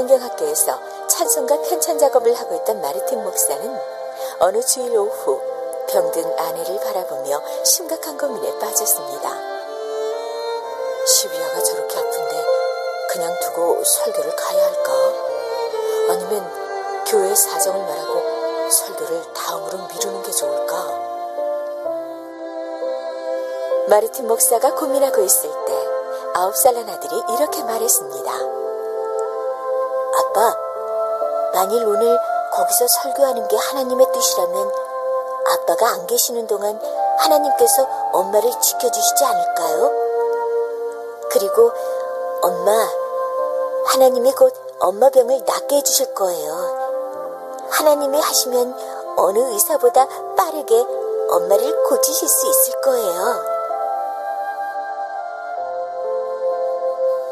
성경학교에서 찬송가 편찬 작업을 하고 있던 마르틴 목사는 어느 주일 오후 병든 아내를 바라보며 심각한 고민에 빠졌습니다. 시비아가 저렇게 아픈데 그냥 두고 설교를 가야 할까? 아니면 교회 사정을 말하고 설교를 다음으로 미루는 게 좋을까? 마르틴 목사가 고민하고 있을 때 아홉 살 난 아들이 이렇게 말했습니다. 만일 오늘 거기서 설교하는 게 하나님의 뜻이라면 아빠가 안 계시는 동안 하나님께서 엄마를 지켜주시지 않을까요? 그리고 엄마, 하나님이 곧 엄마 병을 낫게 해주실 거예요. 하나님이 하시면 어느 의사보다 빠르게 엄마를 고치실 수 있을 거예요.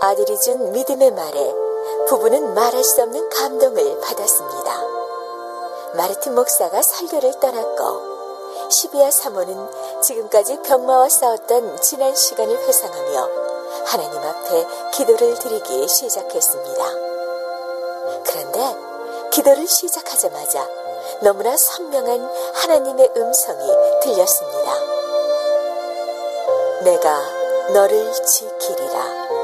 아들이 준 믿음의 말에 부부는 말할 수 없는 감동을 받았습니다. 마르틴 목사가 설교를 떠났고 시비아 사모는 지금까지 병마와 싸웠던 지난 시간을 회상하며 하나님 앞에 기도를 드리기 시작했습니다. 그런데 기도를 시작하자마자 너무나 선명한 하나님의 음성이 들렸습니다. 내가 너를 지키리라.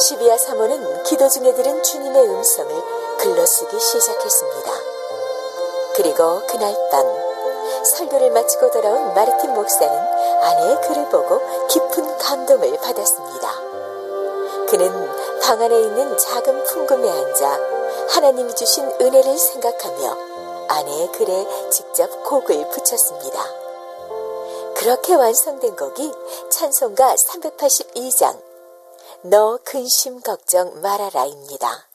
시비아 사모는 기도 중에 들은 주님의 음성을 글러쓰기 시작했습니다. 그리고 그날 밤 설교를 마치고 돌아온 마르틴 목사는 아내의 글을 보고 깊은 감동을 받았습니다. 그는 방 안에 있는 작은 풍금에 앉아 하나님이 주신 은혜를 생각하며 아내의 글에 직접 곡을 붙였습니다. 그렇게 완성된 곡이 찬송가 382장 너 근심 걱정 말아라입니다.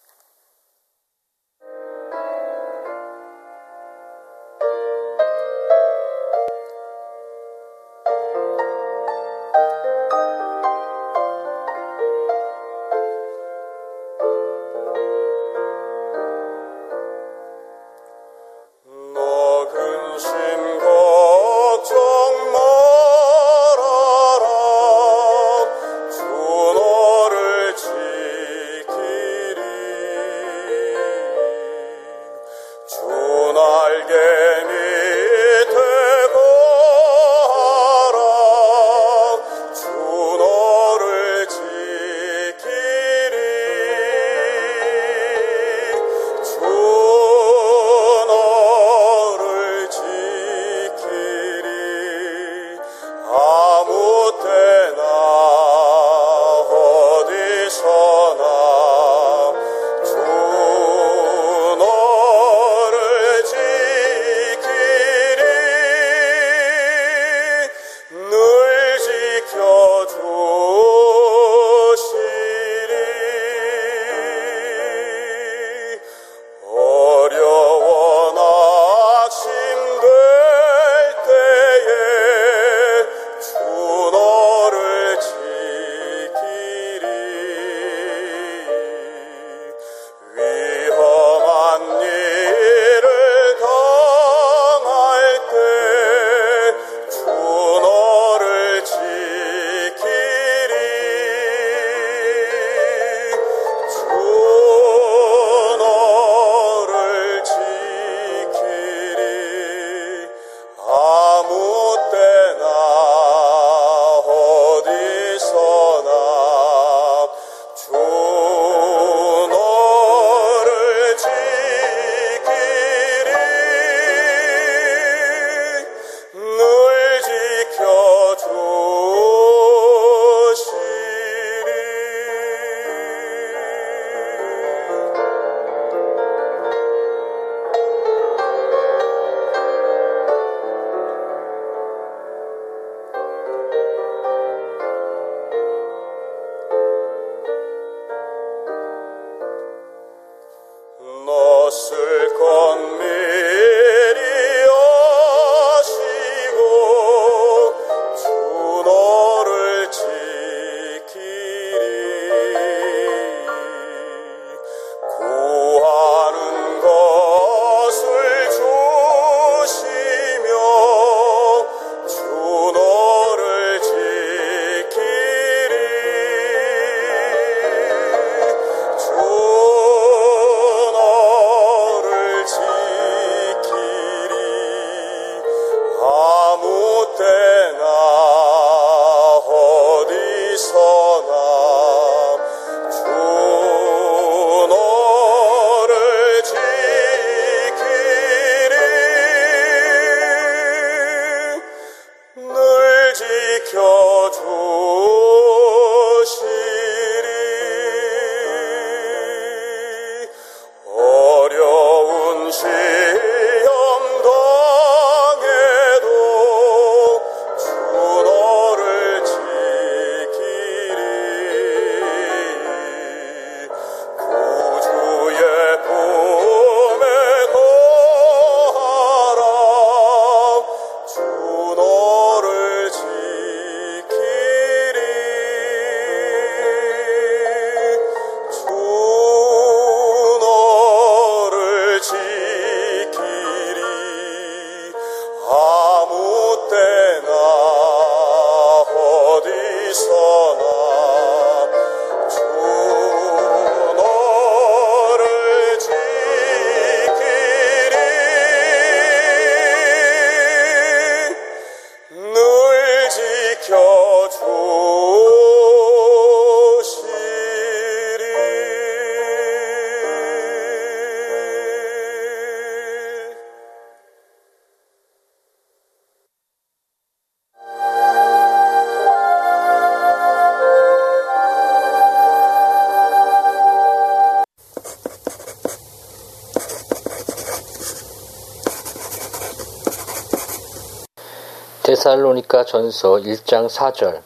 데살로니가 전서 1장 4절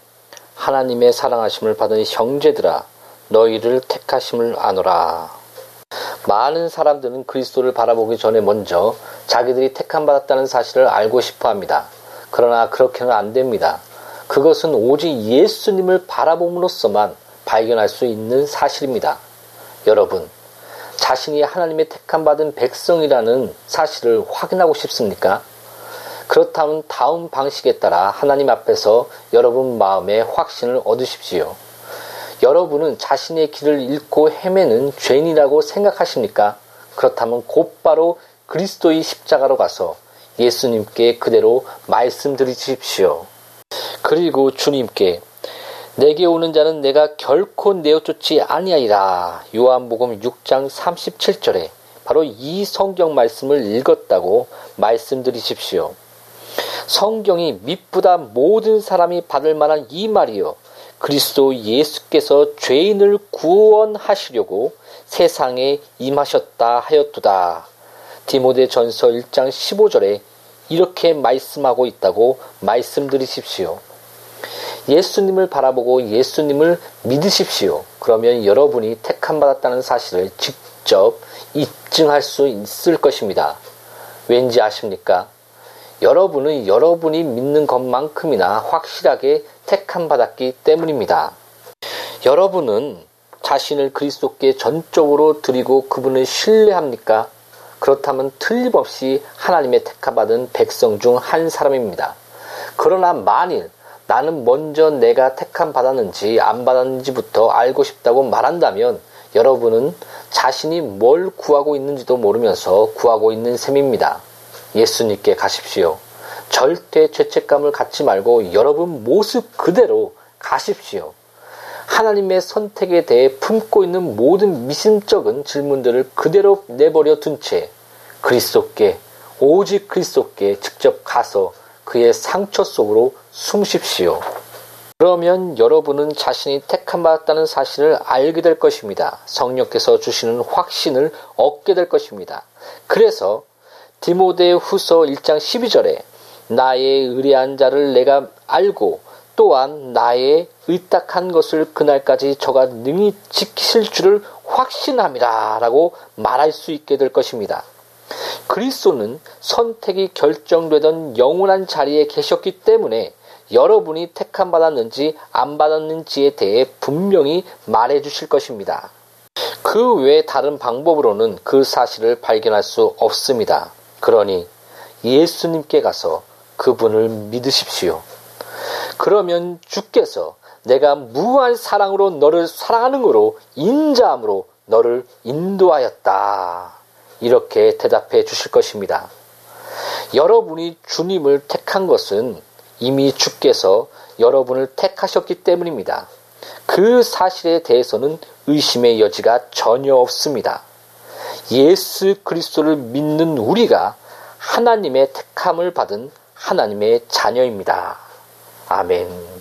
하나님의 사랑하심을 받은 형제들아 너희를 택하심을 아노라. 많은 사람들은 그리스도를 바라보기 전에 먼저 자기들이 택함 받았다는 사실을 알고 싶어 합니다. 그러나 그렇게는 안 됩니다. 그것은 오직 예수님을 바라봄으로써만 발견할 수 있는 사실입니다. 여러분, 자신이 하나님의 택함 받은 백성이라는 사실을 확인하고 싶습니까? 그렇다면 다음 방식에 따라 하나님 앞에서 여러분 마음에 확신을 얻으십시오. 여러분은 자신의 길을 잃고 헤매는 죄인이라고 생각하십니까? 그렇다면 곧바로 그리스도의 십자가로 가서 예수님께 그대로 말씀드리십시오. 그리고 주님께 내게 오는 자는 내가 결코 내어쫓지 아니하리라. 요한복음 6장 37절에 바로 이 성경 말씀을 읽었다고 말씀드리십시오. 성경이 밑보다 모든 사람이 받을 만한 이 말이요. 그리스도 예수께서 죄인을 구원하시려고 세상에 임하셨다 하였도다. 디모데 전서 1장 15절에 이렇게 말씀하고 있다고 말씀드리십시오. 예수님을 바라보고 예수님을 믿으십시오. 그러면 여러분이 택함 받았다는 사실을 직접 입증할 수 있을 것입니다. 왠지 아십니까? 여러분은 여러분이 믿는 것만큼이나 확실하게 택함 받았기 때문입니다. 여러분은 자신을 그리스도께 전적으로 드리고 그분을 신뢰합니까? 그렇다면 틀림없이 하나님의 택함받은 백성 중 한 사람입니다. 그러나 만일 나는 먼저 내가 택함 받았는지 안 받았는지부터 알고 싶다고 말한다면 여러분은 자신이 뭘 구하고 있는지도 모르면서 구하고 있는 셈입니다. 예수님께 가십시오. 절대 죄책감을 갖지 말고 여러분 모습 그대로 가십시오. 하나님의 선택에 대해 품고 있는 모든 미심쩍은 질문들을 그대로 내버려 둔 채 그리스도께 오직 그리스도께 직접 가서 그의 상처 속으로 숨십시오. 그러면 여러분은 자신이 택함 받았다는 사실을 알게 될 것입니다. 성령께서 주시는 확신을 얻게 될 것입니다. 그래서 디모데 후서 1장 12절에 나의 의뢰한 자를 내가 알고 또한 나의 의탁한 것을 그날까지 저가 능히 지키실 줄을 확신함이라 라고 말할 수 있게 될 것입니다. 그리스도는 선택이 결정되던 영원한 자리에 계셨기 때문에 여러분이 택함 받았는지 안 받았는지에 대해 분명히 말해 주실 것입니다. 그 외 다른 방법으로는 그 사실을 발견할 수 없습니다. 그러니 예수님께 가서 그분을 믿으십시오. 그러면 주께서 내가 무한 사랑으로 너를 사랑하는 거로 인자함으로 너를 인도하였다. 이렇게 대답해 주실 것입니다. 여러분이 주님을 택한 것은 이미 주께서 여러분을 택하셨기 때문입니다. 그 사실에 대해서는 의심의 여지가 전혀 없습니다. 예수 그리스도를 믿는 우리가 하나님의 택함을 받은 하나님의 자녀입니다. 아멘.